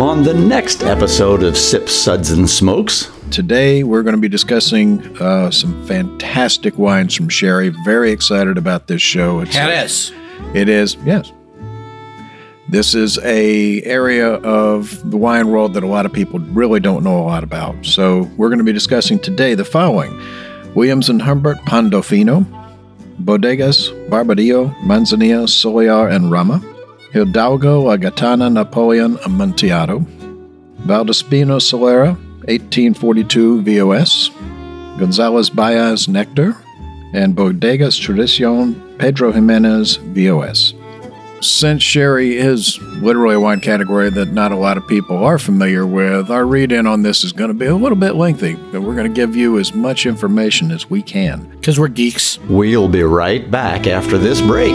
on the next episode of Sip Suds, and Smokes. Today, we're going to be discussing uh, some fantastic wines from Sherry. Very excited about this show. It's, Jerez. It is, yes. This is a area of the wine world that a lot of people really don't know a lot about. So we're going to be discussing today the following: Williams and Humbert Pando Fino, Bodegas Barbadillo, Manzanilla, Solear, and Rama, Hidalgo, Agatana, Napoleon, Amontillado, Valdespino Solera, 1842 VOS, Gonzalez Byass Nectar, and Bodegas Tradicion Pedro Ximenez VOS. Since sherry is literally a wine category that not a lot of people are familiar with, our read in on this is going to be a little bit lengthy, but we're going to give you as much information as we can. Because we're geeks. We'll be right back after this break.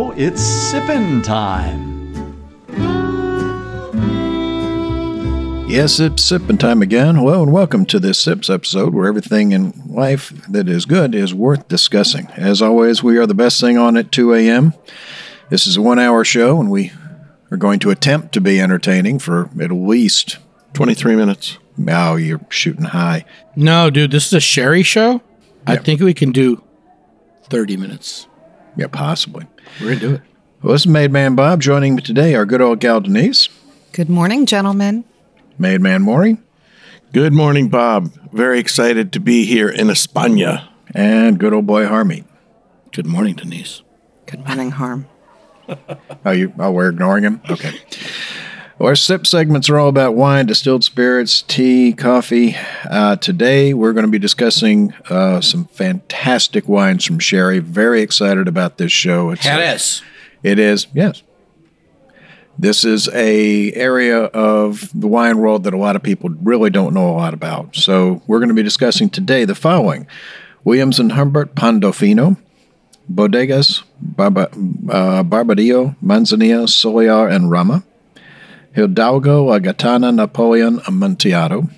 Now it's sippin' time. Yes, it's sipping time again. Hello and welcome to this Sips episode where everything in life that is good is worth discussing. As always, we are the best thing on at 2 a.m. This is a one hour show and we are going to attempt to be entertaining for at least 23 minutes. Now you're shooting high. No, dude, this is a Sherry show. I think we can do 30 minutes. Yeah, possibly. We're going to do it. Well, this is Made Man Bob joining me today, our good old gal Denise, Good morning, gentlemen. Made Man Maury, Good morning, Bob. Very excited to be here in España. and good old boy Harmy. Good morning, Denise. Good morning, Harm. Oh, you? Oh, we're ignoring him. Okay. Our sip segments are all about wine, distilled spirits, tea, coffee. Uh, today, we're going to be discussing uh, some fantastic wines from Sherry. Very excited about this show. It's, Jerez. it is yes. This is a area of the wine world that a lot of people really don't know a lot about. So we're going to be discussing today the following: Williams and Humbert Pando Fino, Bodegas Barba, uh, Barbadillo, Manzanilla, Solear, and Rama, Hidalgo, Agatana, Napoleon, Amontillado,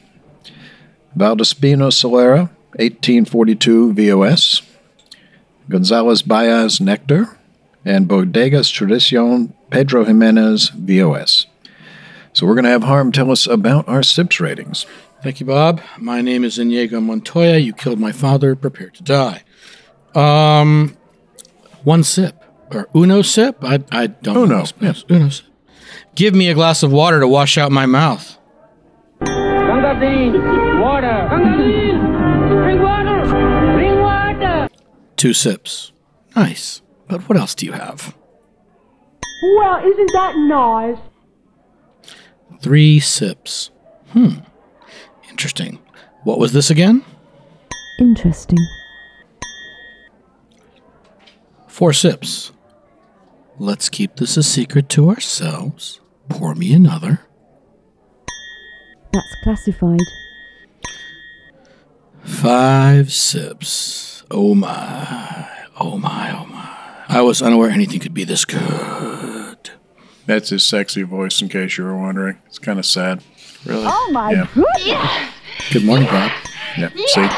Valdespino Solera, 1842 VOS, Gonzalez Byass Nectar, and Bodegas Tradicion Pedro Ximenez VOS. So we're going to have Harm tell us about our SIPS ratings. Thank you, Bob. My name is Inigo Montoya. You killed my father. Prepare to die. Um, one sip or uno sip. I I don't Uno, know. pronounce- Uno sip. Give me a glass of water to wash out my mouth. Gangazine, water. Gangazine, bring water. Bring water. Two sips. Nice. But what else do you have? Well, isn't that nice? Three sips. Hmm. Interesting. What was this again? Interesting. Four sips. Let's keep this a secret to ourselves. Pour me another. That's classified. Five sips. Oh my. Oh my, oh my. I was unaware anything could be this good. That's his sexy voice, in case you were wondering. It's kind of sad. Really? Oh my Yeah. goodness! Good morning, Bob. Yeah, see?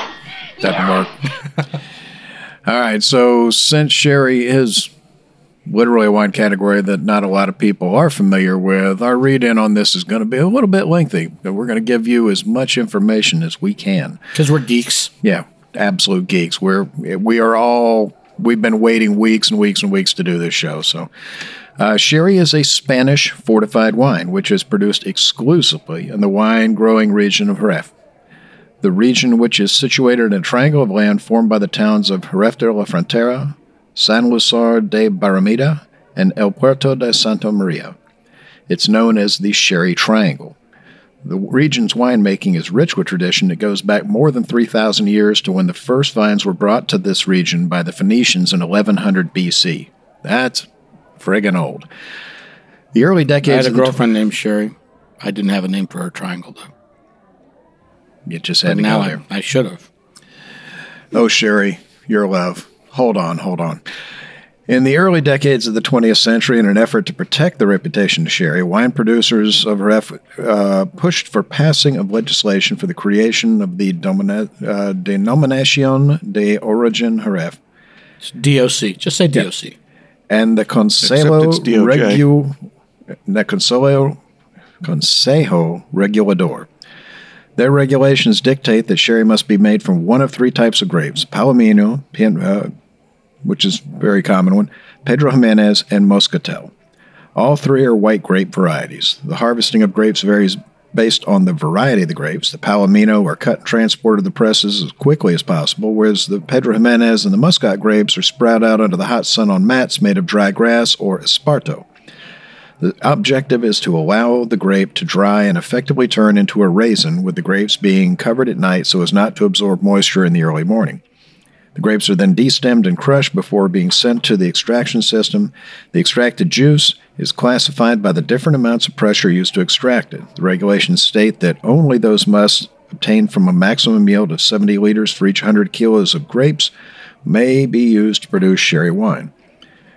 That didn't work. All right, so since sherry is literally a wine category that not a lot of people are familiar with, our read in on this is going to be a little bit lengthy, but we're going to give you as much information as we can. Because we're geeks. Yeah, absolute geeks. We're we are all we've been waiting weeks and weeks and weeks to do this show. So, uh, sherry is a Spanish fortified wine which is produced exclusively in the wine growing region of Jerez. the region which is situated in a triangle of land formed by the towns of Jerez de la Frontera, San Lucar de Barrameda, and El Puerto de Santa Maria. It's known as the Sherry Triangle. The region's winemaking is rich with tradition that goes back more than 3,000 years to when the first vines were brought to this region by the Phoenicians in 1100 BC. That's friggin' old. The early decades. I had a of tw- girlfriend named Sherry. I didn't have a name for her triangle though. you just But had to now go I. I should have. Oh, Sherry, your love. Hold on, hold on. In the early decades of the 20th century, in an effort to protect the reputation of sherry, wine producers of Ref uh, pushed for passing of legislation for the creation of the domina- uh, Denominación de Origen Jerez DOC. Just say DOC. and the Consejo it's DOJ. Regu- the Consejo, Consejo Regulador. Their regulations dictate that sherry must be made from one of three types of grapes: Palomino, Pin- uh, which is a very common one, Pedro Ximenez, and Moscatel. All three are white grape varieties. The harvesting of grapes varies based on the variety of the grapes. The Palomino are cut and transported to the presses as quickly as possible, whereas the Pedro Ximenez and the Muscat grapes are spread out under the hot sun on mats made of dry grass or esparto. The objective is to allow the grape to dry and effectively turn into a raisin, with the grapes being covered at night so as not to absorb moisture in the early morning. The grapes are then destemmed and crushed before being sent to the extraction system. The extracted juice is classified by the different amounts of pressure used to extract it. The regulations state that only those musts obtained from a maximum yield of 70 liters for each 100 kilos of grapes may be used to produce sherry wine.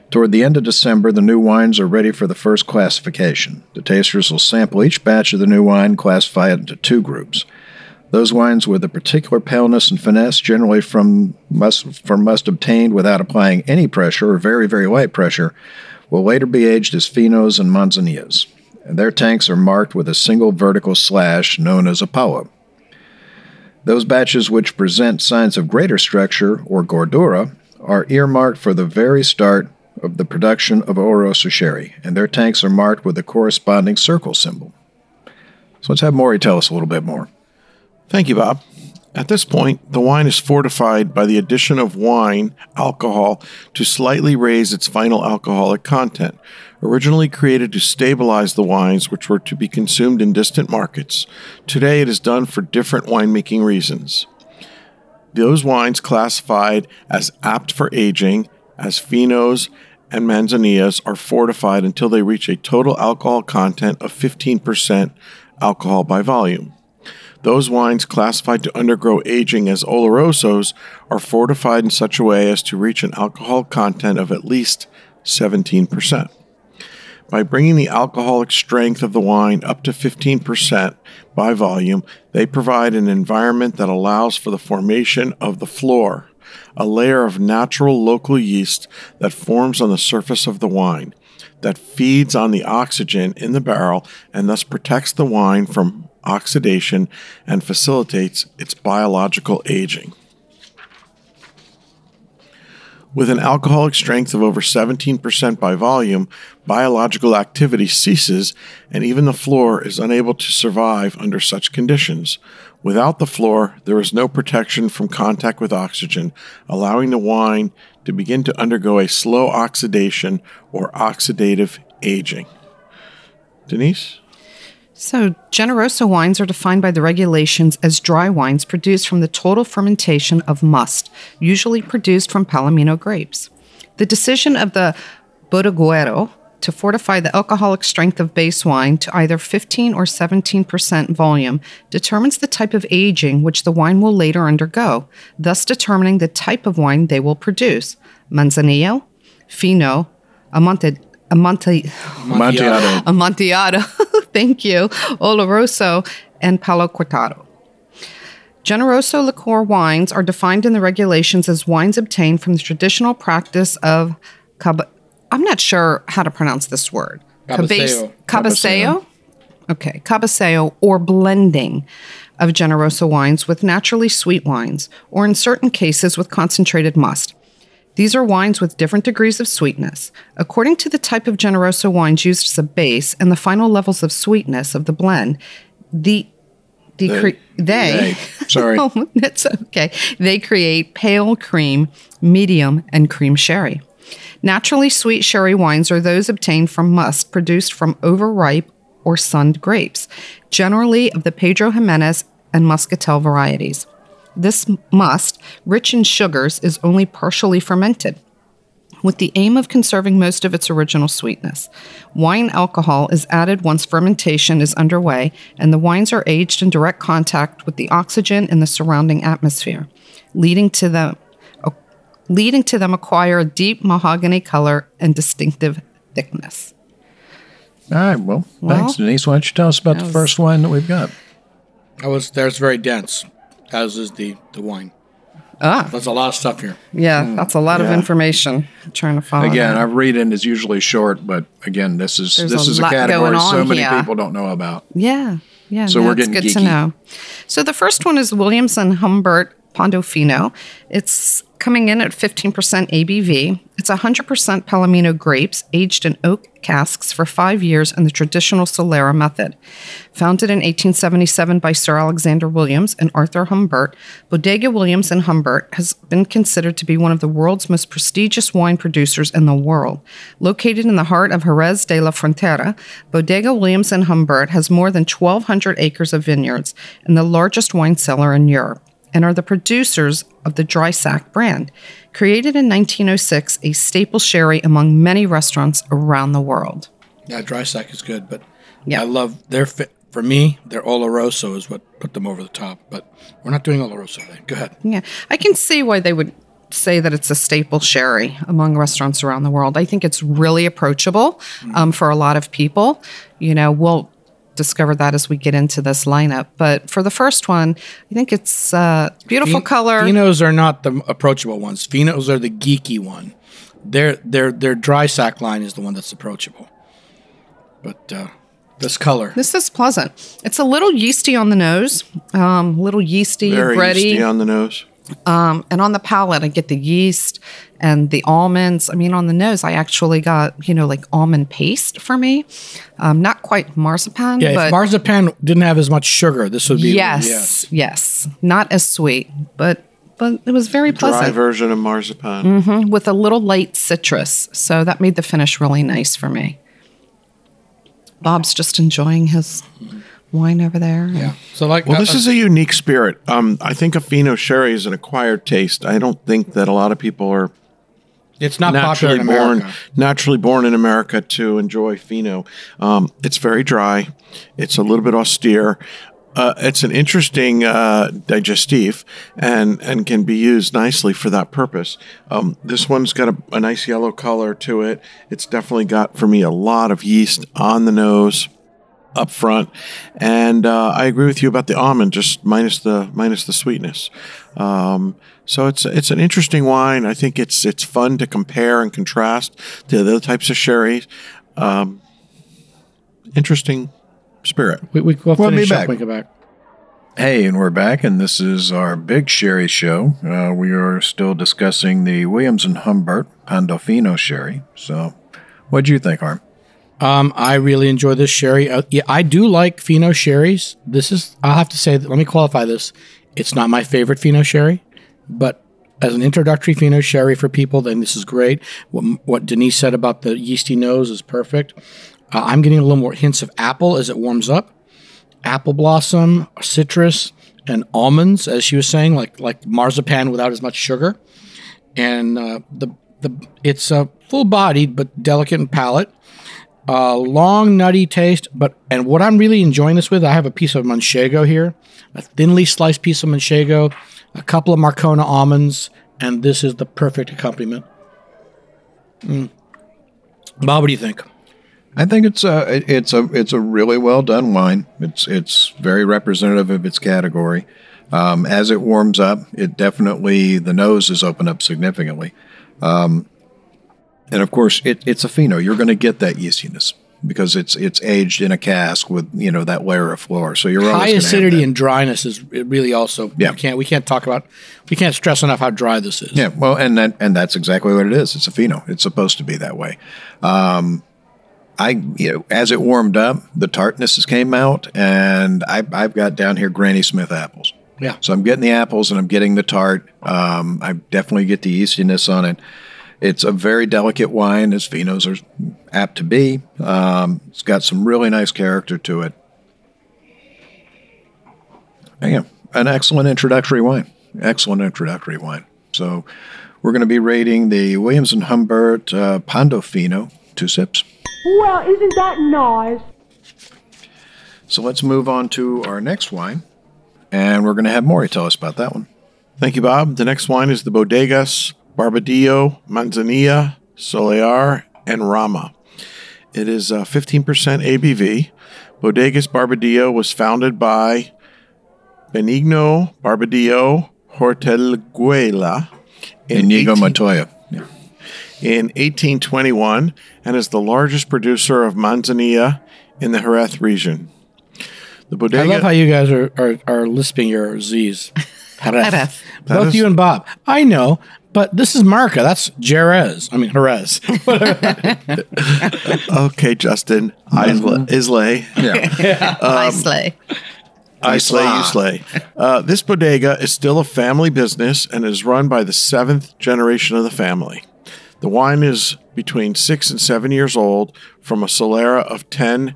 Toward the end of December, the new wines are ready for the first classification. The tasters will sample each batch of the new wine, classify it into two groups. Those wines with a particular paleness and finesse, generally from must, from must obtained without applying any pressure or very, very light pressure, will later be aged as finos and manzanillas. And their tanks are marked with a single vertical slash known as a paula. Those batches which present signs of greater structure or gordura are earmarked for the very start of the production of Oloroso sherry, and their tanks are marked with a corresponding circle symbol. So let's have Maury tell us a little bit more. Thank you, Bob. At this point, the wine is fortified by the addition of wine alcohol to slightly raise its final alcoholic content. Originally created to stabilize the wines which were to be consumed in distant markets, today it is done for different winemaking reasons. Those wines classified as apt for aging, as finos and manzanillas, are fortified until they reach a total alcohol content of 15% alcohol by volume. Those wines classified to undergo aging as olorosos are fortified in such a way as to reach an alcohol content of at least 17%. By bringing the alcoholic strength of the wine up to 15% by volume, they provide an environment that allows for the formation of the flor, a layer of natural local yeast that forms on the surface of the wine, that feeds on the oxygen in the barrel and thus protects the wine from oxidation and facilitates its biological aging. With an alcoholic strength of over 17% by volume, biological activity ceases, and even the flor is unable to survive under such conditions. Without the flor, there is no protection from contact with oxygen, allowing the wine to begin to undergo a slow oxidation or oxidative aging. Denise? So, Generoso wines are defined by the regulations as dry wines produced from the total fermentation of must, usually produced from Palomino grapes. The decision of the Bodeguero to fortify the alcoholic strength of base wine to either 15 or 17% volume determines the type of aging which the wine will later undergo, thus determining the type of wine they will produce. Manzanillo, Fino, Amante, Amante, Amontillado. Amontillado, thank you, Oloroso, and Palo Cortado. Generoso liqueur wines are defined in the regulations as wines obtained from the traditional practice of cab- I'm not sure how to pronounce this word. Cabaseo. Cabaseo? Okay, cabaseo or blending of Generoso wines with naturally sweet wines, or in certain cases with concentrated must. These are wines with different degrees of sweetness. According to the type of Generoso wines used as a base and the final levels of sweetness of the blend, the they, cre- they, They. Sorry. oh, that's okay. They create pale cream, medium, and cream sherry. Naturally sweet sherry wines are those obtained from must produced from overripe or sunned grapes, generally of the Pedro Ximenez and Muscatel varieties. This must, rich in sugars, is only partially fermented with the aim of conserving most of its original sweetness. Wine alcohol is added once fermentation is underway, and the wines are aged in direct contact with the oxygen in the surrounding atmosphere, leading to them leading to them acquire a deep mahogany color and distinctive thickness. All right. Well, Well, thanks, Denise. Why don't you tell us about the first wine that we've got? That was there's very dense, as is the the wine. Ah, There's a lot of stuff here. yeah, that's a lot of information. I'm trying to follow. Again, that. our reading is usually short, but again, this is There's this a is a category so many here. people don't know about. Yeah, yeah. So we're that's getting good to geeky. know. So the first one is Williams and Humbert Pando Fino. It's coming in at 15% ABV. It's 100% Palomino grapes aged in oak casks for five years in the traditional Solera method. Founded in 1877 by Sir Alexander Williams and Arthur Humbert, Bodega Williams and Humbert has been considered to be one of the world's most prestigious wine producers in the world. Located in the heart of Jerez de la Frontera, Bodega Williams and Humbert has more than 1,200 acres of vineyards and the largest wine cellar in Europe and are the producers of the Dry Sack brand. Created in 1906, a staple sherry among many restaurants around the world. Yeah, dry sack is good, but Yeah. I love their fit. For me, their Oloroso is what put them over the top. But we're not doing Oloroso today. Go ahead. Yeah, I can see why they would say that it's a staple sherry among restaurants around the world. I think it's really approachable um, for a lot of people. You know, we'll discover that as we get into this lineup. But for the first one, I think it's uh, beautiful Fin- color. Finos are not the approachable ones. Finos are the geeky one. Their their their dry sack line is the one that's approachable. But uh, this color, This is pleasant. It's a little yeasty on the nose, um, little yeasty, Very bready, yeasty on the nose. um, and on the palate, I get the yeast and the almonds. I mean, on the nose, I actually got you know like almond paste for me. Um, not quite marzipan, yeah. but if marzipan didn't have as much sugar, this would be yes, yes, not as sweet, but but it was very Dry pleasant version of marzipan. with a little light citrus. So that made the finish really nice for me. Bob's just enjoying his wine over there. Yeah. So like, Well, uh, this is a unique spirit. Um, I think a Fino sherry is an acquired taste. I don't think that a lot of people are it's not popular naturally in born America. naturally born in America to enjoy Fino. Um, it's very dry. It's a little bit austere. Uh, it's an interesting uh, digestif and and can be used nicely for that purpose. Um, this one's got a, a nice yellow color to it. It's definitely got for me a lot of yeast on the nose up front, and uh, I agree with you about the almond, just minus the minus the sweetness. Um, so it's it's an interesting wine. I think it's it's fun to compare and contrast to the other types of sherries. Um, interesting spirit. We, we, we'll, We'll be finish back. when we get back. Hey, and we're back, and this is our big sherry show. Uh, we are still discussing the Williams and Humbert Pando Fino sherry. So, what do you think, Arm? Um, I really enjoy this sherry. Uh, yeah, I do like Fino sherries. This is, I'll have to say, that, let me qualify this. It's not my favorite Fino sherry, but as an introductory Fino sherry for people, then this is great. What, what Denise said about the yeasty nose is perfect. Uh, I'm getting a little more hints of apple as it warms up. Apple blossom, citrus, and almonds, as she was saying, like like marzipan without as much sugar. And uh, the the it's a full bodied but delicate in palate a long nutty taste but and what i'm really enjoying this with i have a piece of manchego here a thinly sliced piece of manchego a couple of marcona almonds and this is the perfect accompaniment Mm. bob what do you think I think it's a it's a it's a really well done wine. It's it's very representative of its category. Um, as it warms up, it definitely the nose is opened up significantly, um, and of course it, it's a Fino. You're going to get that yeastiness because it's it's aged in a cask with you know that layer of flor. So you're high acidity and dryness is really also Yeah. we can't we can't talk about we can't stress enough how dry this is Yeah, well, and that and that's exactly what it is. It's a Fino. It's supposed to be that way. Um, I, you know, as it warmed up, the tartnesses came out, and I, I've got down here Granny Smith apples. Yeah. So I'm getting the apples and I'm getting the tart. Um, I definitely get the yeastiness on it. It's a very delicate wine, as finos are apt to be. Um, it's got some really nice character to it. Yeah, an excellent introductory wine. Excellent introductory wine. So we're going to be rating the Williams and Humbert uh, Pando Fino, two sips. Well, isn't that nice? So let's move on to our next wine, and we're going to have Maury tell us about that one. Thank you, Bob. The next wine is the Bodegas Barbadillo, Manzanilla, Solear, and Rama. It is uh, 15% ABV. Bodegas Barbadillo was founded by Benigno Barbadillo Hortelguela in, Inigo 18 Montoya. Yeah. in 1821 and is the largest producer of Manzanilla in the Jerez region. The I love how you guys are, are, are lisping your Z's. Jerez. Jerez. Both is- you and Bob. I know, but this is Marca. That's Jerez. I mean, Jerez. okay, Justin, Isla, Islay. Yeah. I Islay. I slay, you slay. Uh, this bodega is still a family business and is run by the seventh generation of the family. The wine is between six and seven years old from a Solera of 10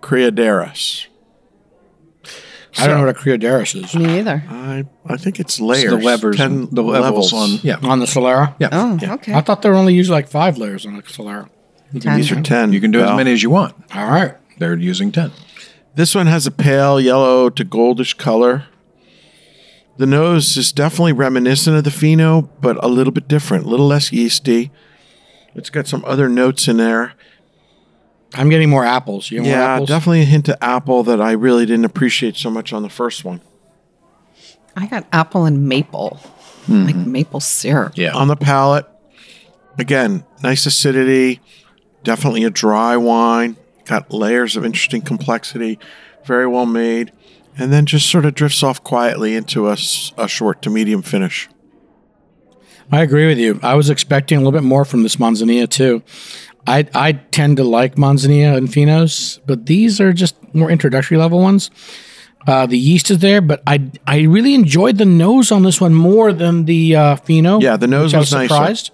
criaderas. I don't know what a Criodaris is. Me either. I, I think it's layers. the levers, 10 the levels, on. Yeah. On the Solera? Yeah. Oh, Yeah. okay. I thought there were only usually like five layers on a Solera. These are 10. You can do as many as you want. All right. They're using 10. This one has a pale yellow to goldish color. The nose is definitely reminiscent of the Fino, but a little bit different, a little less yeasty. It's got some other notes in there. I'm getting more apples. You want yeah, apples? definitely a hint of apple that I really didn't appreciate so much on the first one. I got apple and maple, like mm-hmm. maple syrup. Yeah. On the palate, again, nice acidity, definitely a dry wine, got layers of interesting complexity, very well made, and then just sort of drifts off quietly into a, a short to medium finish. I agree with you. I was expecting a little bit more from this Manzanilla too. I I tend to like Manzanilla and Finos, but these are just more introductory level ones. Uh, the yeast is there, but I I really enjoyed the nose on this one more than the uh, Fino. Yeah, the nose I was nicer. surprised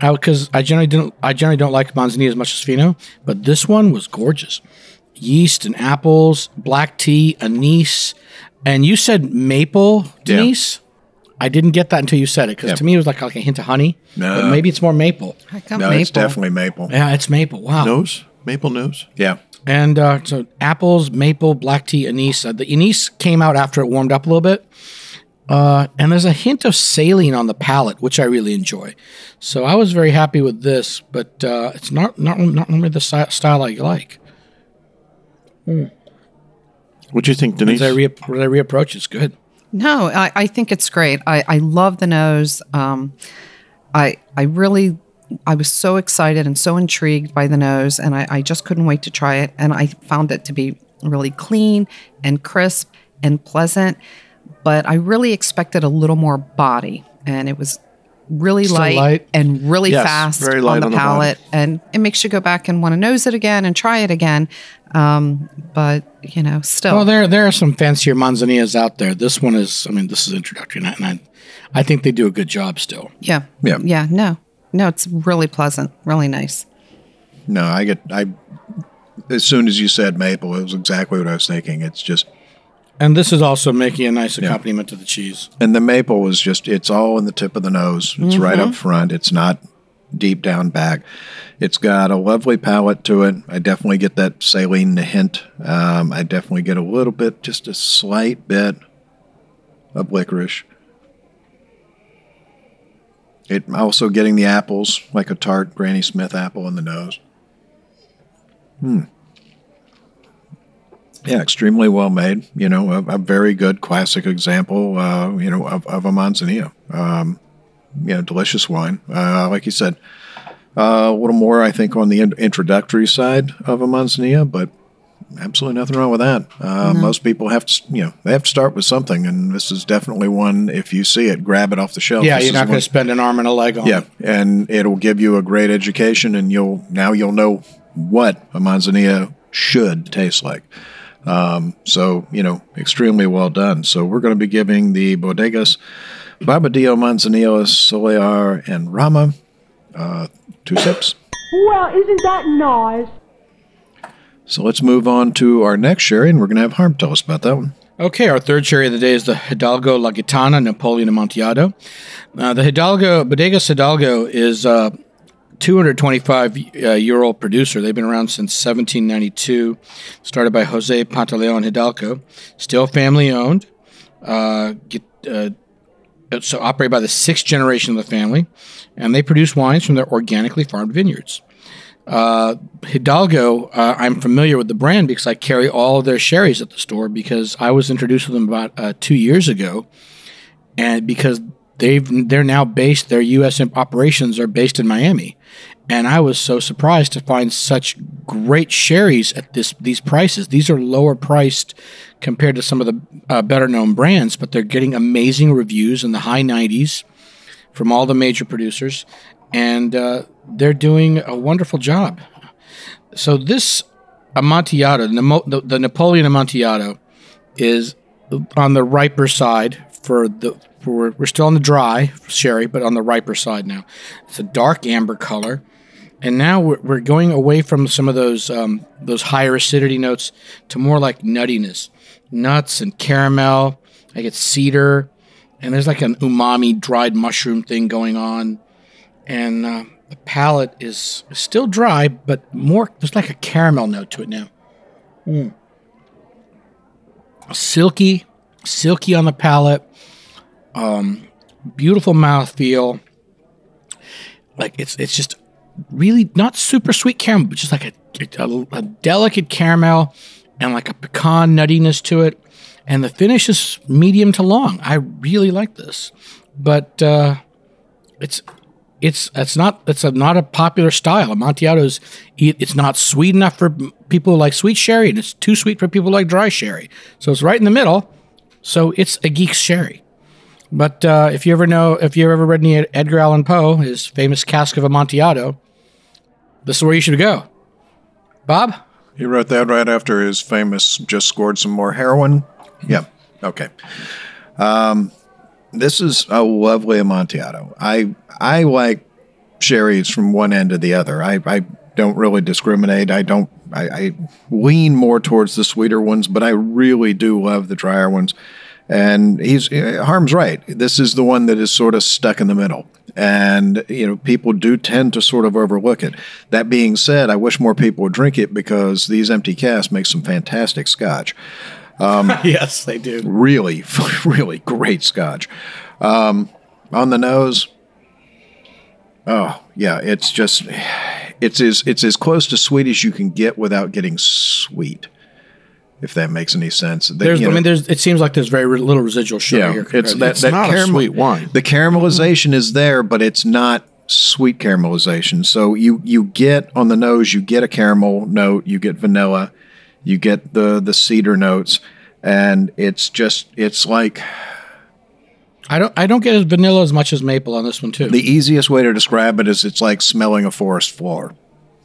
because I generally didn't I generally don't like Manzanilla as much as Fino, but this one was gorgeous. Yeast and apples, black tea, anise, and you said maple, Denise. I didn't get that until you said it because Yeah. to me it was like, like a hint of honey. No. But maybe it's more maple. I got No, maple. it's definitely maple. Yeah, it's maple. Wow. Nose? Maple nose? Yeah. And uh, so apples, maple, black tea, anise. Uh, the anise came out after it warmed up a little bit. Uh, and there's a hint of saline on the palate, which I really enjoy. So I was very happy with this, but uh, it's not not not normally the style I like. What do you think, Denise? As I, re- as I reapproach, it's good. No, I, I think it's great. I, I love the nose. Um, I I really I was so excited and so intrigued by the nose, and I, I just couldn't wait to try it. And I found it to be really clean and crisp and pleasant. But I really expected a little more body, and it was really light, light? and really Yes, fast on the on the palate, and it makes you go back and want to nose it again and try it again. Um, but you know, still, Well, there there are some fancier manzanillas out there. This one is, I mean, this is introductory, and I, I think they do a good job still. Yeah. Yeah. Yeah. No. No, it's really pleasant, really nice. No, I get, I, as soon as you said maple, it was exactly what I was thinking. It's just, And this is also making a nice accompaniment to the cheese. and the maple was just, it's all in the tip of the nose. It's right up mm-hmm. front. It's not deep down back. It's got a lovely palate to it. I definitely get that saline hint. Um, I definitely get a little bit, just a slight bit of licorice. It also getting the apples like a tart Granny Smith apple in the nose. Hmm. Yeah, extremely well made. You know, a, a very good classic example. Uh, you know, of, of a Manzanilla. Um, you know, delicious wine. Uh, like you said, uh, a little more, I think, on the in- introductory side of a Manzanilla, but absolutely nothing wrong with that. Uh, Most people have to, you know, they have to start with something, and this is definitely one. If you see it, grab it off the shelf. Yeah, This you're not going to spend an arm and a leg on it. yeah, it. and it'll give you a great education, and you'll now you'll know what a manzanilla should taste like. Um, so, you know, extremely well done. So, we're going to be giving the Bodegas Barbadillo Manzanilla Solear and Rama uh, two sips. Well, isn't that nice? So, let's move on to our next sherry, and we're going to have Harm tell us about that one. Okay, our third sherry of the day is the Hidalgo La Gitana Napoleon Amontillado. Uh, the Hidalgo, Bodegas Hidalgo is a 225 uh, year old producer. They've been around since 1792, started by Jose Pantaleon Hidalgo, still family owned. Uh, get, uh, so operated by the sixth generation of the family, and they produce wines from their organically farmed vineyards. Uh, Hidalgo, uh, I'm familiar with the brand because I carry all of their sherries at the store because I was introduced to them about uh, two years ago, and because they've they're now based their U.S. operations are based in Miami, and I was so surprised to find such great sherries at this these prices. These are lower priced compared to some of the uh, better known brands, but they're getting amazing reviews in the high 90s from all the major producers, and uh, they're doing a wonderful job. So this Amontillado, the, the, the Napoleon Amontillado, is on the riper side for the. For, we're still on the dry sherry, but on the riper side now. It's a dark amber color, and now we're, we're going away from some of those um, those higher acidity notes to more like nuttiness, nuts and caramel. I get cedar, and there's like an umami dried mushroom thing going on, and uh, the palate is still dry, but more. There's like a caramel note to it now. Mm. Silky, silky on the palate. Um, beautiful mouthfeel. Like it's it's just really not super sweet caramel, but just like a, a, a delicate caramel and like a pecan nuttiness to it. And the finish is medium to long. I really like this, but uh, it's it's it's not it's a, not a popular style. Amontillado it's not sweet enough for people who like sweet sherry, and it's too sweet for people who like dry sherry. So it's right in the middle. So it's a geek's sherry. But uh, if you ever know, if you ever read any Edgar Allan Poe, his famous Cask of Amontillado, this is where you should go. Bob, He wrote that right after his famous just scored some more heroin. Yeah. Okay. Um, this is a lovely Amontillado. I I like sherries from one end to the other. I, I don't really discriminate. I don't. I, I lean more towards the sweeter ones, but I really do love the drier ones. And he's Harm's right. This is the one that is sort of stuck in the middle, and you know people do tend to sort of overlook it. That being said, I wish more people would drink it because these empty casks make some fantastic scotch yes, they do. really, really great scotch. Um, on the nose, oh yeah, it's just it's as it's as close to sweet as you can get without getting sweet. If that makes any sense. They- There's, you I mean, there's. It seems like there's very little residual sugar yeah, here. it's that It's that not a caramel- sweet wine. The caramelization is there, but it's not sweet caramelization. So you you get on the nose, you get a caramel note, you get vanilla, you get the the cedar notes, and it's just it's like I don't. I don't get as vanilla as much as maple on this one too. the easiest way to describe it is it's like smelling a forest floor.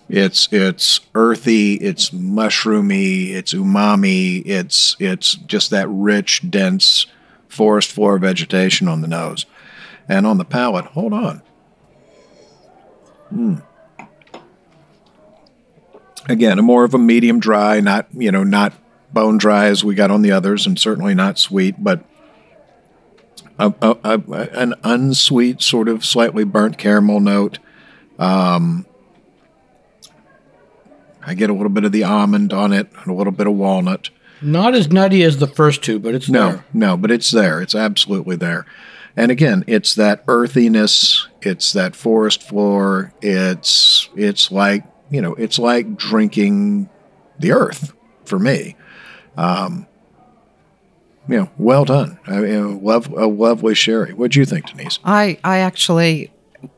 It's it's earthy, it's mushroomy, it's umami, it's it's just that rich, dense forest floor vegetation on the nose. And on the palate, hold on. Mm. Again, a more of a medium dry, not you know, not bone dry as we got on the others, and certainly not sweet, but a, a, a, an unsweet, sort of slightly burnt caramel note. Um, I get a little bit of the almond on it, and a little bit of walnut. Not as nutty as the first two, but it's No, there. no, but it's there. It's absolutely there. And again, it's that earthiness. It's that forest floor. It's it's like you know, it's like drinking the earth for me. Um, you know, well done. I mean, love a lovely sherry. What do you think, Denise? I I actually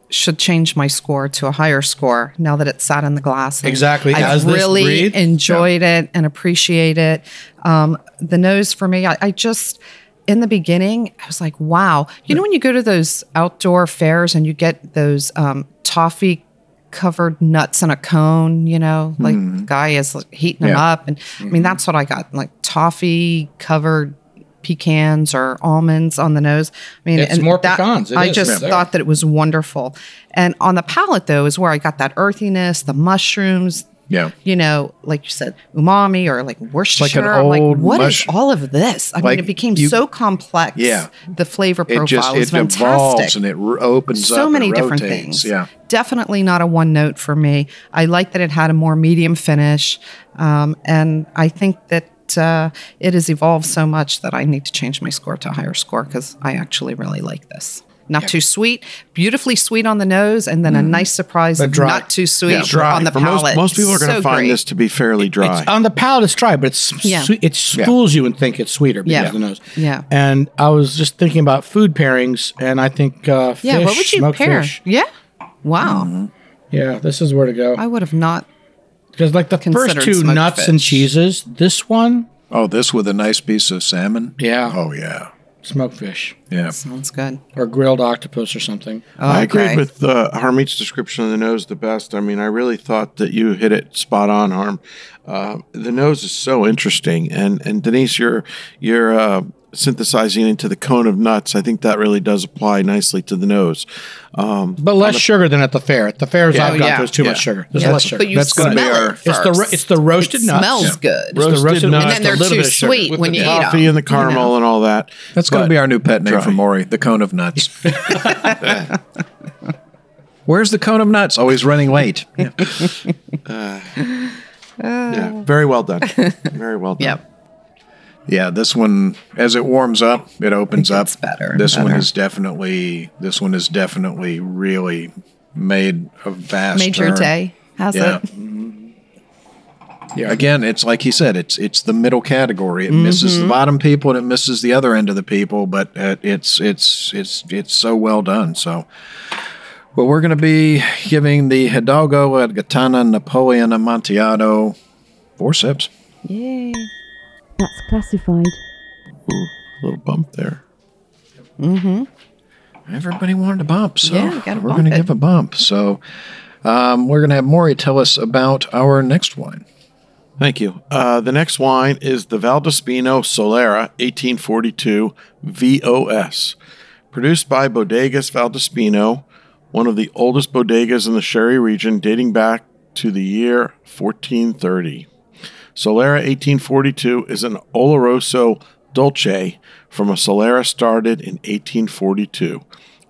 should change my score to a higher score now that it's sat in the glass. And Exactly. I really enjoyed it and appreciate it. Um, the nose for me, I, I just in the beginning, I was like, wow. You know when you go to those outdoor fairs and you get those um, toffee covered nuts in a cone, you know, like the guy is like, heating them Hmm. Yeah. up. And I mean, that's what I got like toffee covered pecans or almonds on the nose. I mean, It's and more that- pecans. It I is, just yeah. thought that it was wonderful. And on the palate, though, is where I got that earthiness, the mushrooms, Yeah. you know, like you said, umami or like Worcestershire. an I'm like, old what is mush- all of this? I Like, mean, it became you- so complex. Yeah. The flavor It profile just is it fantastic. and it opens up. so many different rotates. things. Yeah. Definitely not a one note for me. I like that it had a more medium finish. Um, and I think that uh, it has evolved so much that I need to change my score to a higher score because I actually really like this. Not too sweet, beautifully sweet on the nose, and then a nice surprise of dry. not too sweet Dry. on the For palate. most, most people are going to So find great. this to be fairly dry. It's, on the palate, it's dry, but it's Yeah. sweet. It fools you and think it's sweeter because Yeah. of the nose. Yeah. And I was just thinking about food pairings, and I think uh, fish, Yeah, what would you smoked pair? fish. Yeah. Wow. Mm-hmm. Yeah, this is where to go. I would have not. Because like the first two smoked nuts and cheeses, this one Oh, this with a nice piece of salmon. Yeah. Oh yeah. smoked fish Yeah. Sounds good. or grilled octopus or something. I Okay. agreed with uh, Harmeet's description of the nose the best. I mean, I really thought that you hit it spot on, Harm. Uh, the nose is so interesting, and and Denise, you're you're uh, synthesizing into the cone of nuts. I think that really does apply nicely to the nose. Um, But less sugar than at the fair. At the fairs Yeah. I've gone yeah. to, it's too Yeah. much sugar. There's Yeah, less sugar. But you That's smell gonna be our- it It's the ro- it's the roasted it nuts. Smells Yeah. good. It's the Roasted roasted nuts. nuts, And then they're too bit of sugar. sweet with when you eat toffee them. and the caramel and all that. That's going to be our new pet name dry. for Maury, the cone of nuts. Where's the cone of nuts? Always running late. Yeah. Yeah, very well done. Very well done. Yep. Yeah, this one as it warms up, it opens up. better This one is definitely this one is definitely really made a vast Made your turn. day, How's Yeah. it? Yeah. Again, it's like he said, it's it's the middle category. It misses Mm-hmm. the bottom people and it misses the other end of the people, but uh, it's it's it's it's so well done. So, well, we're going to be giving the Hidalgo at Gitana Napoleon Amontillado four sips. Yay. That's classified. Ooh, a little bump there. Mm-hmm. Everybody wanted a bump, so Yeah, we gotta we're going to give a bump. So, um, we're going to have Maury tell us about our next wine. Thank you. Uh, the next wine is the Valdespino Solera 1842 VOS, produced by Bodegas Valdespino, one of the oldest bodegas in the Sherry region, dating back to the year 1430. Solera 1842 is an Oloroso Dolce from a Solera started in 1842.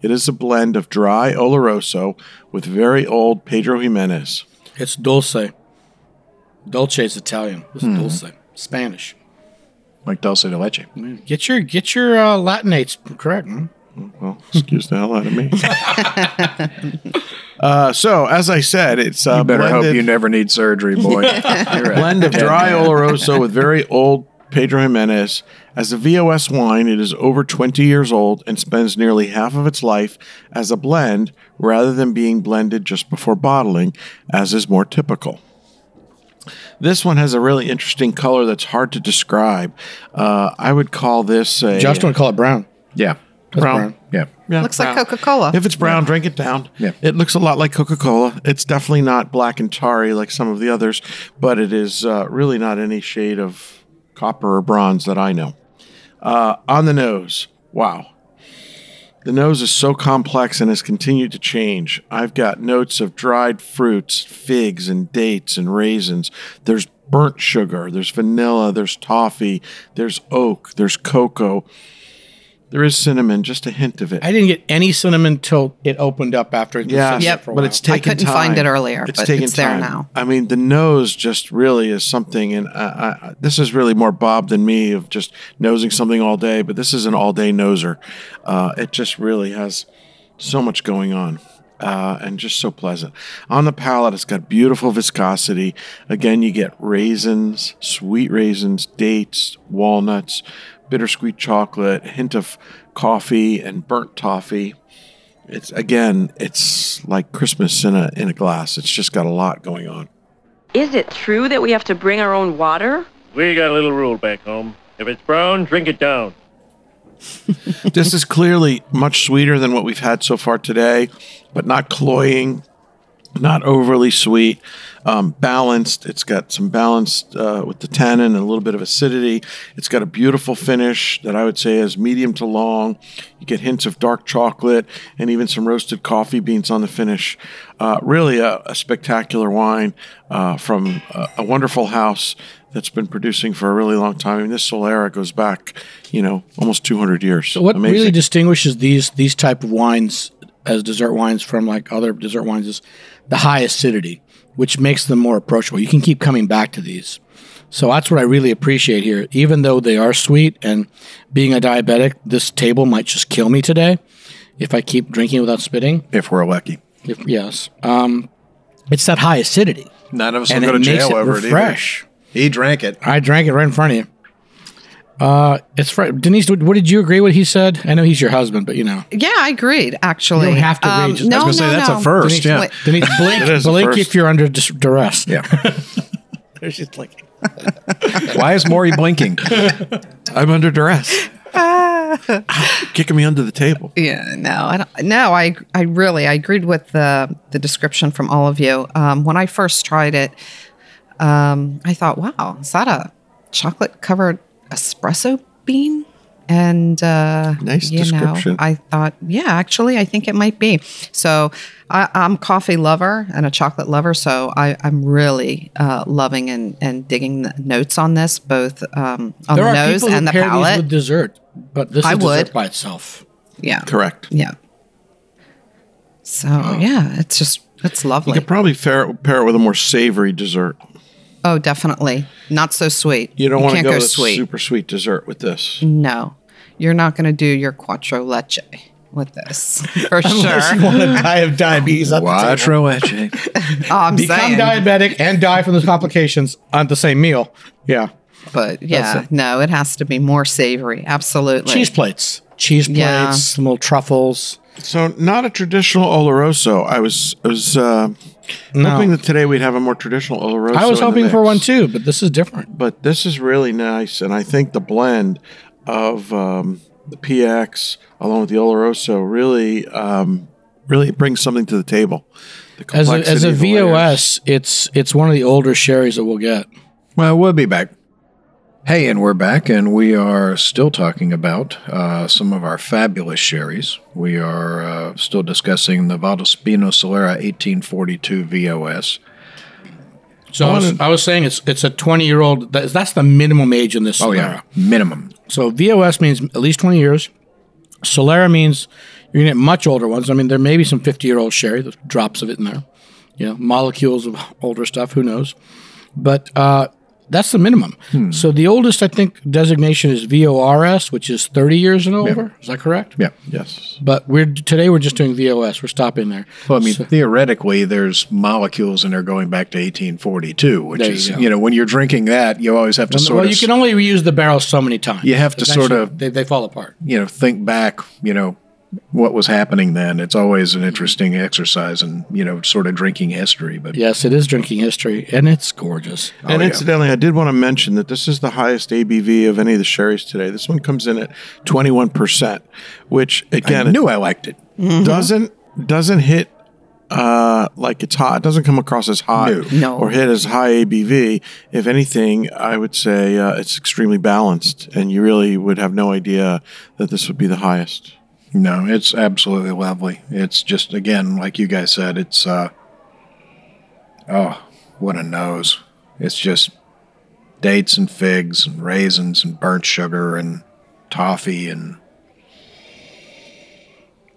It is a blend of dry Oloroso with very old Pedro Ximenez. It's dulce. Dolce is Italian. This Hmm. dulce, Spanish. Like Dulce de Leche. Get your get your uh, Latinates correct. hmm? Well, excuse the hell out of me. uh, so, as I said, it's uh, You better blended, hope you never need surgery, boy. A blend of dry. Oloroso with very old Pedro Ximenez. As a VOS wine, it is over 20 years old and spends nearly half of its life as a blend rather than being blended just before bottling, as is more typical. This one has a really interesting color that's hard to describe. Uh, I would call this a Justin would call it brown. Yeah. That's Brown. brown. Yeah. Yeah, Looks like. Coca-Cola. If it's brown, drink it down. Yeah. It looks a lot like Coca Cola. It's definitely not black and tarry like some of the others, but it is uh, really not any shade of copper or bronze that I know. Uh, on the nose, wow. The nose is so complex and has continued to change. I've got notes of dried fruits, figs, and dates and raisins. There's burnt sugar, there's vanilla, there's toffee, there's oak, there's cocoa. There is cinnamon, just a hint of it. I didn't get any cinnamon till it opened up after it Yeah, Yep. for a but while. it's taken time. I couldn't time. find it earlier, It's but taken it's there now. I mean, the nose just really is something, and I, I, this is really more Bob than me of just nosing something all day. But this is an all-day noser. Uh, it just really has so much going on. Uh, and just so pleasant. On the palate, it's got beautiful viscosity. Again, you get raisins, sweet raisins, dates, walnuts, bittersweet chocolate, hint of coffee and burnt toffee it's again it's like christmas in a in a glass it's just got a lot going on Is it true that we have to bring our own water? We got a little rule back home. If it's brown, drink it down. this is clearly much sweeter than what we've had so far today but not cloying not overly sweet, um, balanced. It's got some balanced uh, with the tannin and a little bit of acidity. It's got a beautiful finish that I would say is medium to long. You get hints of dark chocolate and even some roasted coffee beans on the finish. Uh, really a, a spectacular wine uh, from a, a wonderful house that's been producing for a really long time. I mean, this Solera goes back, you know, almost 200 years. So what Amazing. really distinguishes these these type of wines as dessert wines from like other dessert wines is the high acidity, which makes them more approachable. You can keep coming back to these. So that's what I really appreciate here. Even though they are sweet and being a diabetic, this table might just kill me today if I keep drinking without spitting. If we're lucky. If, yes. Um, it's that high acidity. None of us and will go to jail it over it refresh. either. He drank it. I drank it right in front of you. Uh, it's fr- Denise. What what did you agree? What he said? I know he's your husband, but you know. Yeah, I agreed. Actually, You don't have to agree, Um, just- I no, was gonna say, no, that's a first, Denise, yeah. Wait, Denise, blink, It is a blink if you're under dis- duress. Yeah. There's just like Why is Maury blinking? I'm under duress. Kicking me under the table. Yeah, no, I don't, no, I, I really, I agreed with the the description from all of you. Um, when I first tried it, um, I thought, wow, is that a chocolate covered espresso bean? And uh, Nice you description. Know, I thought, yeah, actually, I think it might be. So I, I'm a coffee lover and a chocolate lover, so I, I'm really uh, loving and, and digging the notes on this, both um, on there the are nose people who and the pair these palate. with dessert, but this is I dessert by itself. yeah, Correct. Yeah. So yeah, it's just it's lovely. You lovely. could probably pair it, pair it with a more savory dessert. Oh, definitely not so sweet. You don't want to go, go sweet. super sweet dessert with this. no, you're not going to do your quattro leche with this for Unless you sure. want to die of diabetes, at the. Quattro leche. Oh, I'm become saying, diabetic and die from those complications on the same meal. Yeah, but yeah, it. no, it has to be more savory. Absolutely. cheese plates, cheese plates, Yeah. some little truffles. So not a traditional Oloroso. I was I was uh, hoping that today we'd have a more traditional Oloroso. I was hoping for one too, but this is different. but this is really nice, and I think the blend of um, the PX along with the Oloroso really um, really brings something to the table. The As a, as a of the layers. VOS, it's it's one of the older sherries that we'll get. Well, we'll be back. Hey, and we're back, and we are still talking about uh, some of our fabulous sherries. We are uh, still discussing the Valdespino Solera 1842 VOS. So I was, I was saying it's it's a twenty year old. That's, that's the minimum age in this. Oh, Solera. yeah. Minimum. So VOS means at least 20 years. Solera means to get much older ones. I mean, there may be some 50 year old sherry, there's drops of it in there. You know, molecules of older stuff, who knows? But uh, that's the minimum. Hmm. So the oldest, I think, designation is VORS, which is 30 years and over. Is that correct? Yeah. Yes. But we're today we're just doing VOS. We're stopping there. Well, I mean, theoretically, there's molecules in there going back to 1842, which you is, go. you know, when you're drinking that, you always have to sort well, of, you can only reuse the barrel so many times. You have to sort of- they, they fall apart. you know, think back, you know, what was happening then. It's always an interesting exercise and, you know, sort of drinking history. But Yes, it is drinking history, and it's gorgeous. and yeah. incidentally, I did want to mention that this is the highest ABV of any of the sherries today. This one comes in at 21%, which again, I again, knew I liked it. doesn't doesn't hit uh, like it's hot. It doesn't come across as hot No. No. or hit as high ABV. If anything, I would say uh, it's extremely balanced, and you really would have no idea that this would be the highest. No, it's absolutely lovely. It's just again, like you guys said, it's uh oh, what a nose. It's just dates and figs and raisins and burnt sugar and toffee and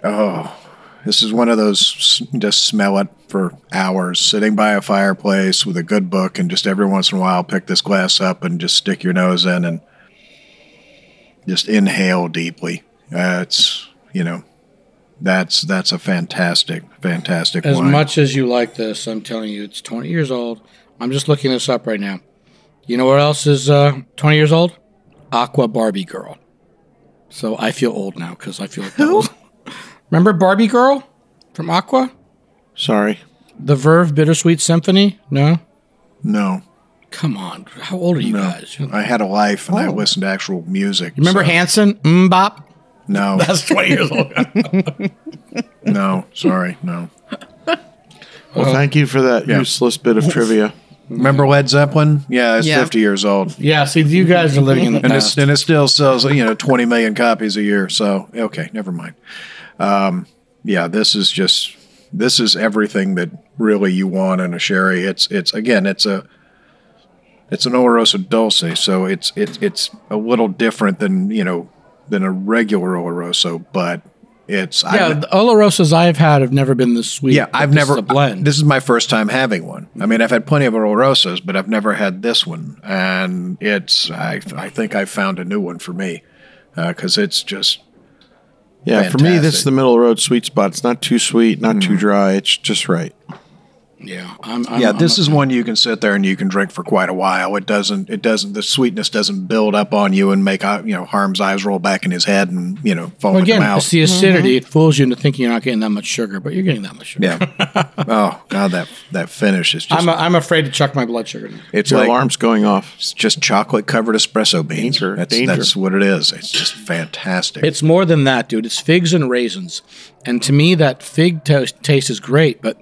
oh, this is one of those just smell it for hours sitting by a fireplace with a good book and just every once in a while pick this glass up and just stick your nose in and just inhale deeply. Uh, it's you know, that's that's a fantastic, fantastic As wine. much as you like this, I'm telling you, it's 20 years old. I'm just looking this up right now. You know what else is uh, 20 years old? Aqua Barbie Girl. So I feel old now because I feel like that was- Remember Barbie Girl from Aqua? Sorry. The Verve Bittersweet Symphony? No? no, Come on. How old are you guys? I had a life and I listened to actual music. remember so- Hanson? MMMBop? No, That's 20 years old. no, sorry, no. Well, thank you for that Yeah. useless bit of trivia. Remember Led Zeppelin? Yeah, it's Yeah. 50 years old. Yeah, see, you guys are living in the And, past. it's, and it still sells, you know, 20 million copies a year. So, okay, never mind. Um, yeah, this is just, this is everything that really you want in a sherry. It's, it's, again, it's a, it's an Oloroso Dulce. So it's, it's, it's a little different than, you know, than a regular Oloroso, but it's, I yeah, would- the Olorosas I've had have never been this sweet. yeah, I've this never. is a blend. This is my first time having one. I mean, I've had plenty of Olorosos, but I've never had this one, and it's. I I think I found a new one for me uh, because it's just. Yeah, for me, this is the middle of the road sweet spot. It's not too sweet, not too mm. dry. It's just right. Yeah, I'm, I'm, Yeah, I'm this a- is one you can sit there and you can drink for quite a while. It doesn't. It doesn't. The sweetness doesn't build up on you and make uh, you know Harm's eyes roll back in his head and you know fall Well, again, the mouth. it's the acidity. It fools you into thinking you're not getting that much sugar, but you're getting that much sugar. yeah. oh God, that that finish is just. I'm, a, I'm afraid to chuck my blood sugar. Now. it's Your like alarm's going off. it's just chocolate covered espresso beans. Danger, That's danger. that's what it is. It's just fantastic. It's more than that, dude. It's figs and raisins, and to me, that fig toast taste is great. But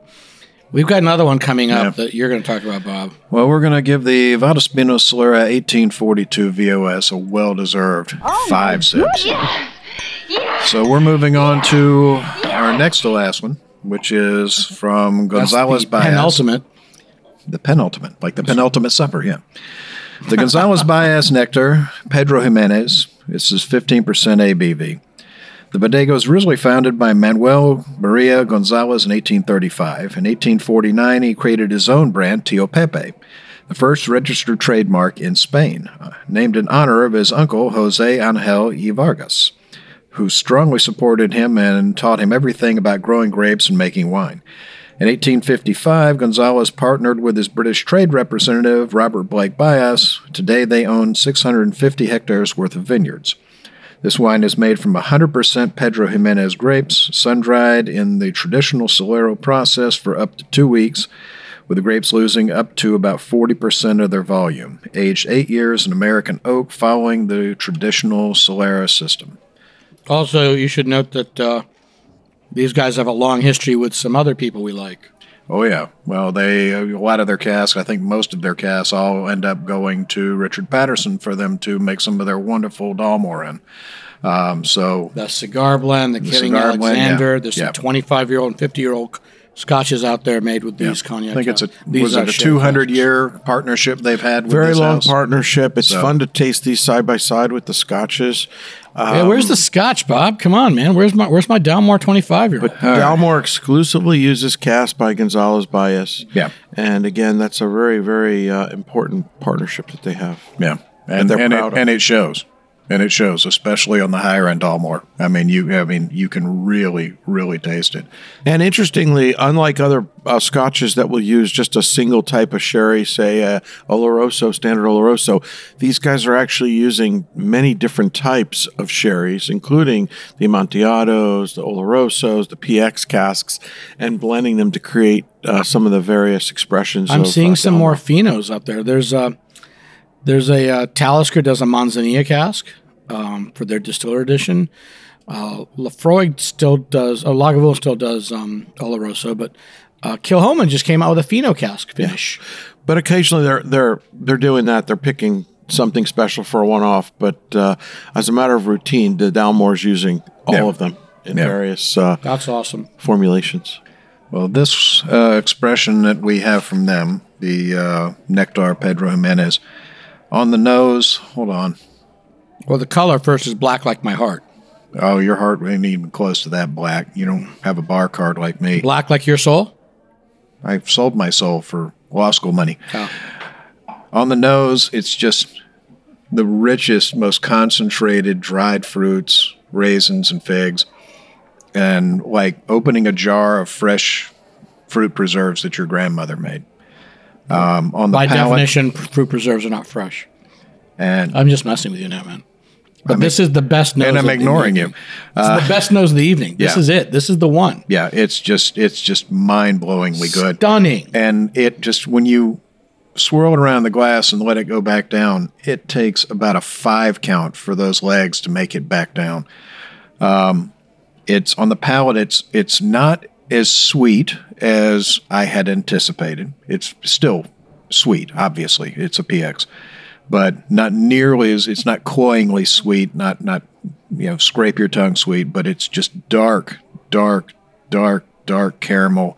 we've got another one coming up Yeah. that you're going to talk about, Bob. Well, we're going to give the Valdespinos Solera 1842 VOS a well deserved oh, five sips. So we're moving on to our next to last one, which is from That's Gonzalez the Byass. penultimate. The penultimate, like the penultimate supper, yeah. The Gonzalez Byass Nectar, Pedro Ximenez. This is 15% ABV. The bodega was originally founded by Manuel Maria Gonzalez in 1835. In 1849, he created his own brand, Tio Pepe, the first registered trademark in Spain, uh, named in honor of his uncle, Jose Angel y Vargas, who strongly supported him and taught him everything about growing grapes and making wine. In 1855, Gonzalez partnered with his British trade representative, Robert Blake Byass. Today, they own 650 hectares worth of vineyards. This wine is made from 100% Pedro Ximenez grapes, sun dried in the traditional soleo process for up to two weeks, with the grapes losing up to about 40% of their volume. Aged eight years in American oak, following the traditional Solera system. Also, you should note that uh, these guys have a long history with some other people we like. Oh yeah. Well, they a lot of their casks, I think most of their casks, all end up going to Richard Paterson for them to make some of their wonderful Dalmore in. Um, so The cigar blend, the, Killing cigar blend, yeah. Alexander. There's Yeah. some 25 year old and 50 year old scotches out there made with these cognac. I think it's a these was it a 200 year partnership they've had with Very this long house? partnership. It's So- fun to taste these side by side with the scotches. Yeah, where's the scotch, Bob? Come on, man. Where's my Where's my Dalmore 25 year old? Dalmore exclusively uses cast by Gonzalez Byass. Yeah. And again, that's a very, very uh, important partnership that they have. Yeah, and they're and proud it, and it shows, and it shows, especially on the higher end Dalmore. I mean, you I mean you can really really taste it. And interestingly, unlike other uh, scotches that will use just a single type of sherry, say uh, Oloroso, standard Oloroso, these guys are actually using many different types of sherries, including the Amontillados, the Olorosos, the PX casks, and blending them to create uh, some of the various expressions. I'm of, seeing uh, some Dalmore. more finos up there. There's a there's a uh, Talisker does a Manzanilla cask um, for their distiller edition. Uh, Laphroaig still does, or Lagavulin still does um, Oloroso, but uh, Kilchoman just came out with a fino cask finish. But occasionally they're they're they're doing that. They're picking something special for a one-off. But uh, as a matter of routine, the Dalmore's using all Yeah. of them in Yeah. various uh, That's awesome. formulations. Well, this uh, expression that we have from them, the uh, Nectar Pedro Ximenez, on the nose. Hold on. Well, the color first is black like my heart, Oh, your heart ain't even close to that black. You don't have a bar card like me. black like your soul. I've sold my soul for law school money. Oh. On the nose, it's just the richest, most concentrated dried fruits, raisins, and figs, and like opening a jar of fresh fruit preserves that your grandmother made. Um, on the By palate, definition, fruit preserves are not fresh. and I'm just messing with you now, man. But this is the best nose. and I'm ignoring you. This is the best nose of the evening. This yeah. is it. This is the one. Yeah, it's just it's just mind blowingly good. Stunning. and it just when you swirl it around the glass and let it go back down, it takes about a five count for those legs to make it back down. Um, it's on the palate. It's it's not as sweet as I had anticipated. It's still sweet, obviously. It's a PX, but not nearly as it's not cloyingly sweet, not not you know scrape your tongue sweet, but it's just dark, dark, dark, dark caramel,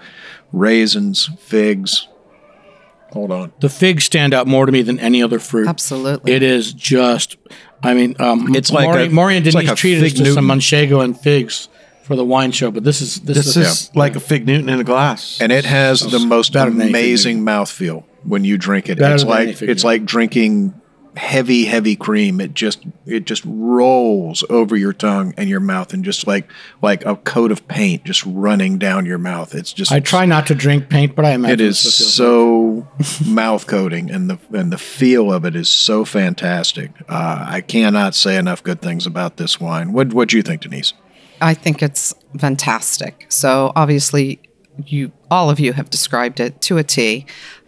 raisins, figs. Hold on. The figs stand out more to me than any other fruit. Absolutely. It is just, I mean, um, It's like Maury, a- Maury and it's Denise like a treated us fig to some manchego and figs for the wine show, but this is this, This is like a fig Newton in a glass. and it has the most better than anything, amazing mouthfeel when you drink it. Better it's than like anything, it's yeah. like drinking heavy, heavy cream. It just it just rolls over your tongue and your mouth, and just like like a coat of paint just running down your mouth. It's just I try not to drink paint, but I imagine It is that's what it feels so mouth coating, and the and the feel of it is so fantastic. Uh, I cannot say enough good things about this wine. What what do you think, Denise? I think it's fantastic. So obviously, you all of you have described it to a T.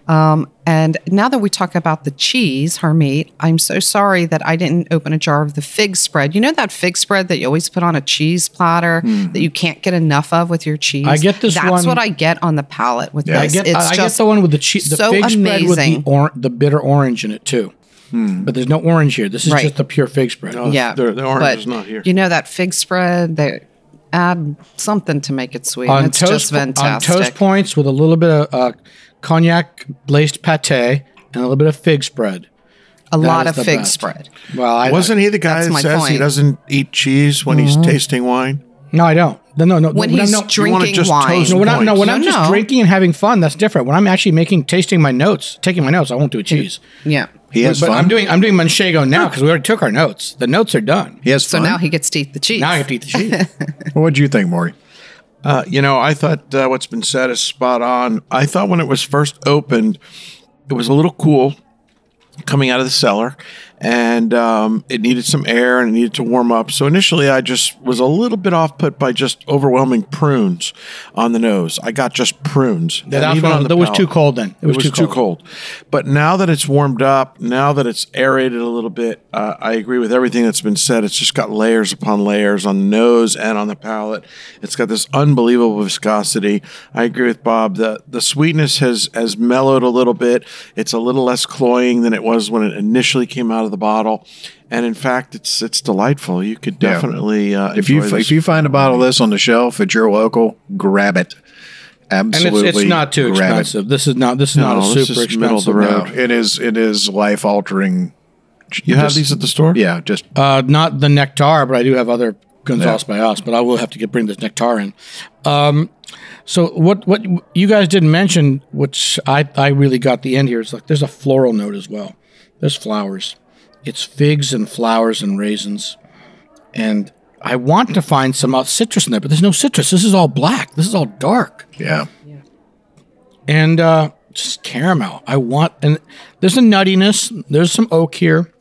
Um, and now that we talk about the cheese, Harmeet, I'm so sorry that I didn't open a jar of the fig spread. You know that fig spread that you always put on a cheese platter that you can't get enough of with your cheese. I get this That's one- what I get on the palate with Yeah. I get it's I, I get the one with the cheese, the so fig spread with the amazing. or, the bitter orange in it too. But there's no orange here. This is Right. just the pure fig spread. yeah, the- the orange but is not here. You know that fig spread? They add something to make it sweet. on it's toast just on toast points with a little bit of uh, cognac glazed pate and a little bit of fig spread. a lot of fig best. spread. Well, I Wasn't he the guy that my says he doesn't eat cheese when he's tasting wine? No, I don't. No, no, no. When no, he's no, wanna drinking just wine. toast no, when I, no, when No, I'm just no. drinking and having fun, that's different. When I'm actually making, tasting my notes, taking my notes, I won't do a cheese. Yeah. He has but fun. I'm doing, I'm doing manchego now because we already took our notes. The notes are done. He has So fun. now he gets to eat the cheese. Now I have to eat the cheese. what do you think, Maury? Uh, you know, I thought uh, what's been said is spot on. I thought when it was first opened, it was a little cool coming out of the cellar and um, it needed some air and it needed to warm up. So initially, I just was a little bit off put by just overwhelming prunes on the nose. I got just prunes. That, And was, the that was too cold then. It was, too, cold. But now that it's warmed up, now that it's aerated a little bit, uh, I agree with everything that's been said. It's just got layers upon layers on the nose and on the palate. It's got this unbelievable viscosity. I agree with Bob. The the sweetness has has mellowed a little bit. It's a little less cloying than it was when it initially came out of the bottle. And in fact, it's it's delightful. You could Yeah. definitely uh, If you this. if you find a bottle of this on the shelf at your local, grab it. And Absolutely, it's, it's not too grab it. expensive. This is not. This is No, not a super is middle of the expensive. road. No, it is it is life altering. you have these at the store. Yeah, just Uh, not the nectar, but I do have other Gonzalez Byass. But I will have to get bring this nectar in. Um, so what what you guys didn't mention, which I I really got the end here is like there's a floral note as well. There's flowers. It's figs and flowers and raisins, and I want to find some citrus in there, but there's no citrus. This is all black. This is all dark. yeah. and uh, just caramel. I want, and there's a nuttiness. There's some oak here,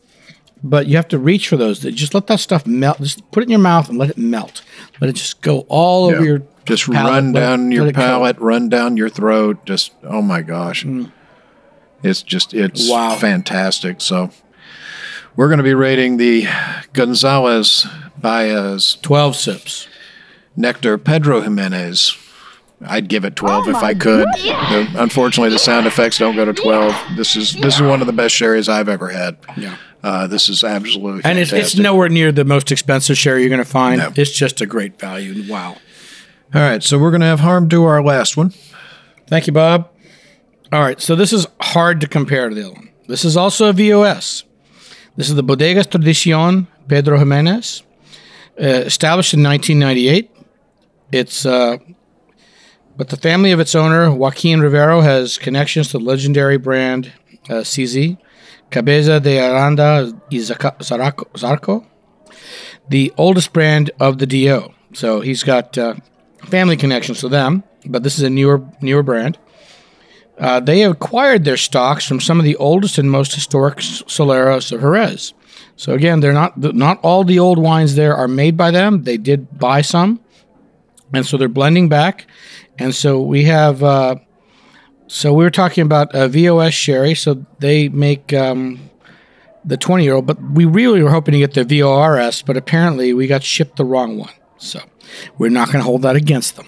but you have to reach for those. Just let that stuff melt. Just put it in your mouth and let it melt. Let it just go all over your. just palate. run it- down your it go. palate, run down your throat. Just oh my gosh, it's just it's Wow. fantastic. So we're going to be rating the Gonzalez Byass Twelve sips. Nectar Pedro Ximenez. I'd give it 12 if I could. The- unfortunately, the sound effects don't go to 12. This is this is one of the best sherries I've ever had. Yeah. Uh, this is absolutely And it's, it's nowhere near the most expensive sherry you're going to find. No. It's just a great value. Wow. All right, so we're going to have Harm do our last one. Thank you, Bob. All right, so this is hard to compare to the other one. This is also a VOS. This is the Bodegas Tradicion Pedro Ximenez, uh, established in 1998. It's, uh, but the family of its owner, Joaquin Rivero, has connections to the legendary brand uh, CZ, Cabeza de Aranda y Zarco, the oldest brand of the DO. So he's got uh, family connections to them, but this is a newer newer brand. Uh, they acquired their stocks from some of the oldest and most historic soleras of Jerez. So again, they're not not all the old wines there are made by them. They did buy some, and so they're blending back. And so we have. Uh, so we were talking about uh, VOS sherry. So they make um, the 20 year old, but we really were hoping to get the VORS, but apparently we got shipped the wrong one. So we're not going to hold that against them.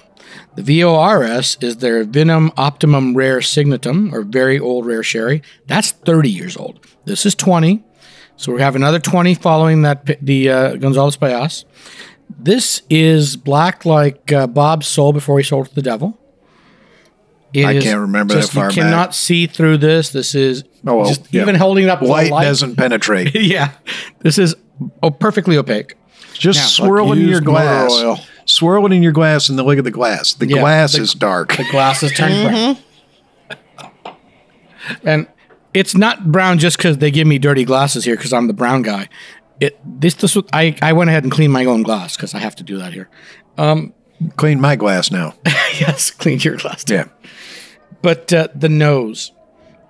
The VORS is their Vinum Optimum Rare Signatum, or very old rare sherry. That's 30 years old. This is 20. So we have another 20 following that, the uh, Gonzalez Byass. This is black like uh, Bob sold before he sold to the devil. It I can't remember that just- far You back. cannot see through this. This is Oh, well, just yeah. even holding it up to the White light. doesn't penetrate. yeah, this is oh, perfectly opaque. Just Yeah. swirl it in your used motor glass. oil. Swirl it in your glass and then look at the glass. The Yeah, glass the- is dark. The glass is turned brown. And it's not brown just because they give me dirty glasses here because I'm the brown guy. It this this I I went ahead and cleaned my own glass because I have to do that here. Um, Clean my glass now. yes, clean your glass. Too. Yeah. But uh, the nose,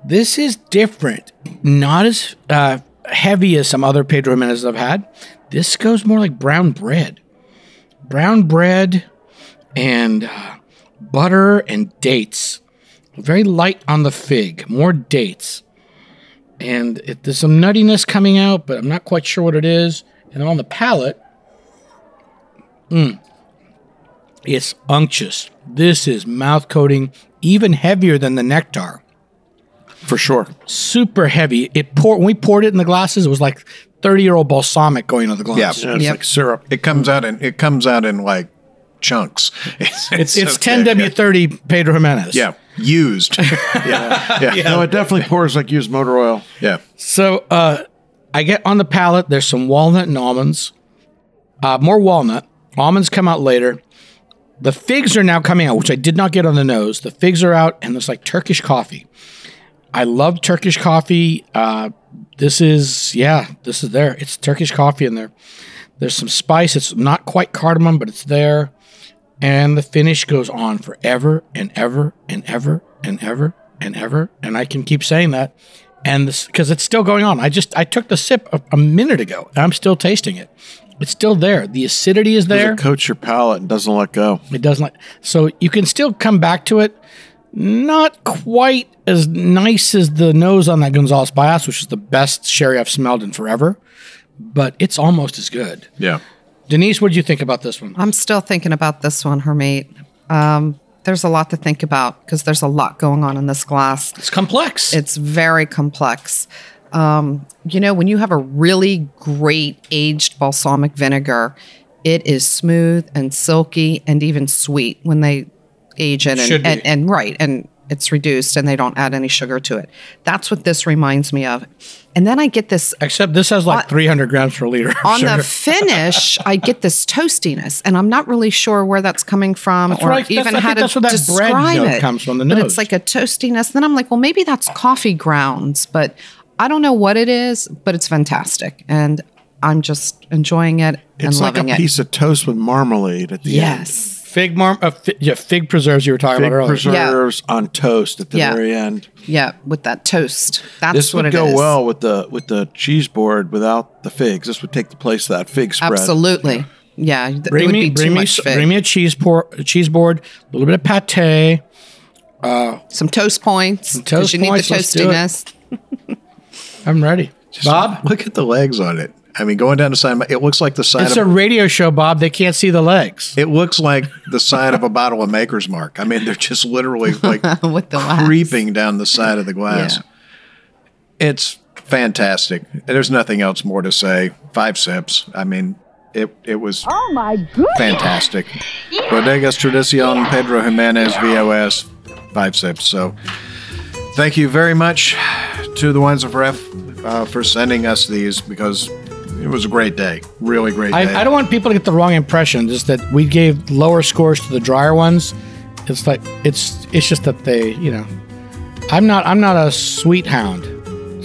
this is different. Not as uh, heavy as some other Pedro Ximenez I've had. This goes more like brown bread. Brown bread and uh, butter and dates. Very light on the fig, more dates. And it, there's some nuttiness coming out, but I'm not quite sure what it is. And on the palate, mm, it's unctuous. This is mouth coating, even heavier than the nectar. For sure. Super heavy. It poured when we poured it in the glasses. It was like 30 year old balsamic going into the glass. Yeah. Yeah, it's Yep. like syrup. It comes out in it comes out in like chunks. It's It's, it's 10W30 Pedro Ximenez. Yeah. Used. yeah. Yeah. No, it definitely pours like used motor oil. Yeah. So uh, I get on the palate. There's some walnut and almonds. Uh, more walnut. Almonds come out later. The figs are now coming out, which I did not get on the nose. The figs are out, and it's like Turkish coffee. I love Turkish coffee. Uh, this is yeah, this is there. It's Turkish coffee in there. There's some spice. It's not quite cardamom, but it's there. And the finish goes on forever and ever and ever and ever and ever. And I can keep saying that. And this because it's still going on. I just I took the sip a, a minute ago. And I'm still tasting it. It's still there. The acidity is there. It coats your palate and doesn't let go. It doesn't like so you can still come back to it. Not quite as nice as the nose on that Gonzalez Byass, which is the best sherry I've smelled in forever, but it's almost as good. Yeah. Denise, what did you think about this one? I'm still thinking about this one, Harmeet. Um, there's a lot to think about because there's a lot going on in this glass. It's complex. It's very complex. Um, you know, when you have a really great aged balsamic vinegar, it is smooth and silky and even sweet when they age it. Should And, be. and, and right, and it's reduced and they don't add any sugar to it. That's what this reminds me of. And then I get this Except this has like On- 300 grams per liter. of on sugar. the finish, I get this toastiness, and I'm not really sure where that's coming from, That's or right. Even I how to that's where that bread describe note it. comes from, the nose. but it's like a toastiness. Then I'm like, well, maybe that's coffee grounds, but I don't know what it is. But it's fantastic, and I'm just enjoying it and It's like loving a it. piece of toast with marmalade at the end. yes, fig mar- uh, fi- yeah, fig preserves you were talking Fig about earlier. preserves on toast at the Yeah. very end. yeah, with that toast. That's This what would it go is. well with the with the cheese board without the figs. This would take the place of that fig spread. Absolutely. Yeah, th- it Bring would me, be too bring me, much fig. bring me a cheese por- a cheese board, a little bit of pate. some toast points because toast you need points, the let's toastiness. I'm ready. Bob, Look at the legs on it. I mean, going down the side, of my, it looks like the side it's of a radio show, Bob. They can't see the legs. It looks like the side of a bottle of Maker's Mark. I mean, they're just literally like With the wax. creeping down the side of the glass. It's fantastic. There's nothing else more to say. Five sips. I mean, it it was Oh my goodness. fantastic. Bodegas Tradicion Pedro Jimenez VOS. Five sips. So, thank you very much to the Wines of Ref uh, for sending us these because it was a great day. Really great day. I, I don't want people to get the wrong impression. Just that we gave lower scores to the drier ones. It's like it's it's just that they, you know, I'm not I'm not a sweet hound.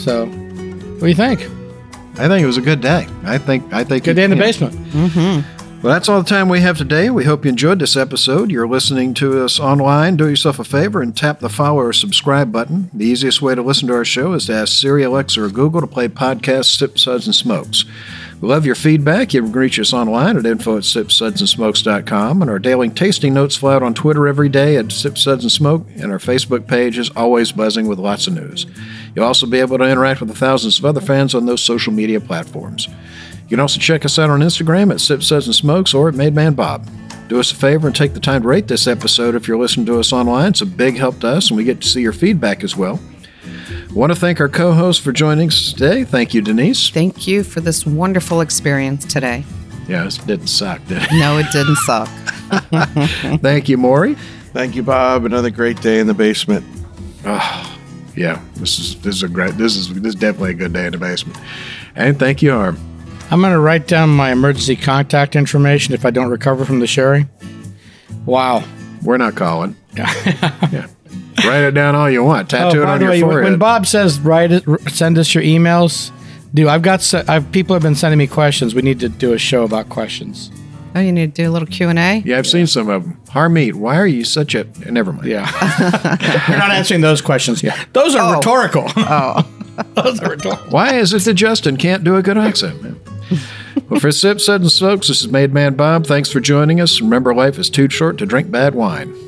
So, what do you think? I think it was a good day. I think I think Good day in the yeah. basement. Mm-hmm. Well, that's all the time we have today. We hope you enjoyed this episode. You're listening to us online. Do yourself a favor and tap the follow or subscribe button. The easiest way to listen to our show is to ask Siri, Alexa, or Google to play podcast Sip Suds and Smokes. We love your feedback. You can reach us online at info at sipsudsandsmokes.com. And our daily tasting notes fly out on Twitter every day at Sip Suds and Smoke. And our Facebook page is always buzzing with lots of news. You'll also be able to interact with the thousands of other fans on those social media platforms. You can also check us out on Instagram at Sip Suds and Smokes or at Made Man Bob. Do us a favor and take the time to rate this episode if you're listening to us online. It's a big help to us, and we get to see your feedback as well. Want to thank our co host for joining us today. Thank you, Denise. Thank you for this wonderful experience today. Yeah, it didn't suck, did it? No, it didn't suck. Thank you, Maury. Thank you, Bob. Another great day in the basement. Oh, Yeah, this is this is a great this is this is definitely a good day in the basement. And thank you, Arm. I'm going to write down my emergency contact information if I don't recover from the sherry. Wow. We're not calling. yeah. Write it down all you want. Oh, Tattoo Oh, it on your way, forehead. when Bob says write it, send us your emails. Dude, I've got I've, people have been sending me questions. We need to do a show about questions. Oh, you need to do a little Q and A. yeah, I've seen some of them. Harmeet, why are you such a? Never mind. Yeah, you're not answering those questions. Yeah, those are oh. rhetorical. Oh, those are rhetorical. Why is it that Justin can't do a good accent? well, for Sip, and Smokes, this is Made Man Bob. Thanks for joining us. Remember, life is too short to drink bad wine.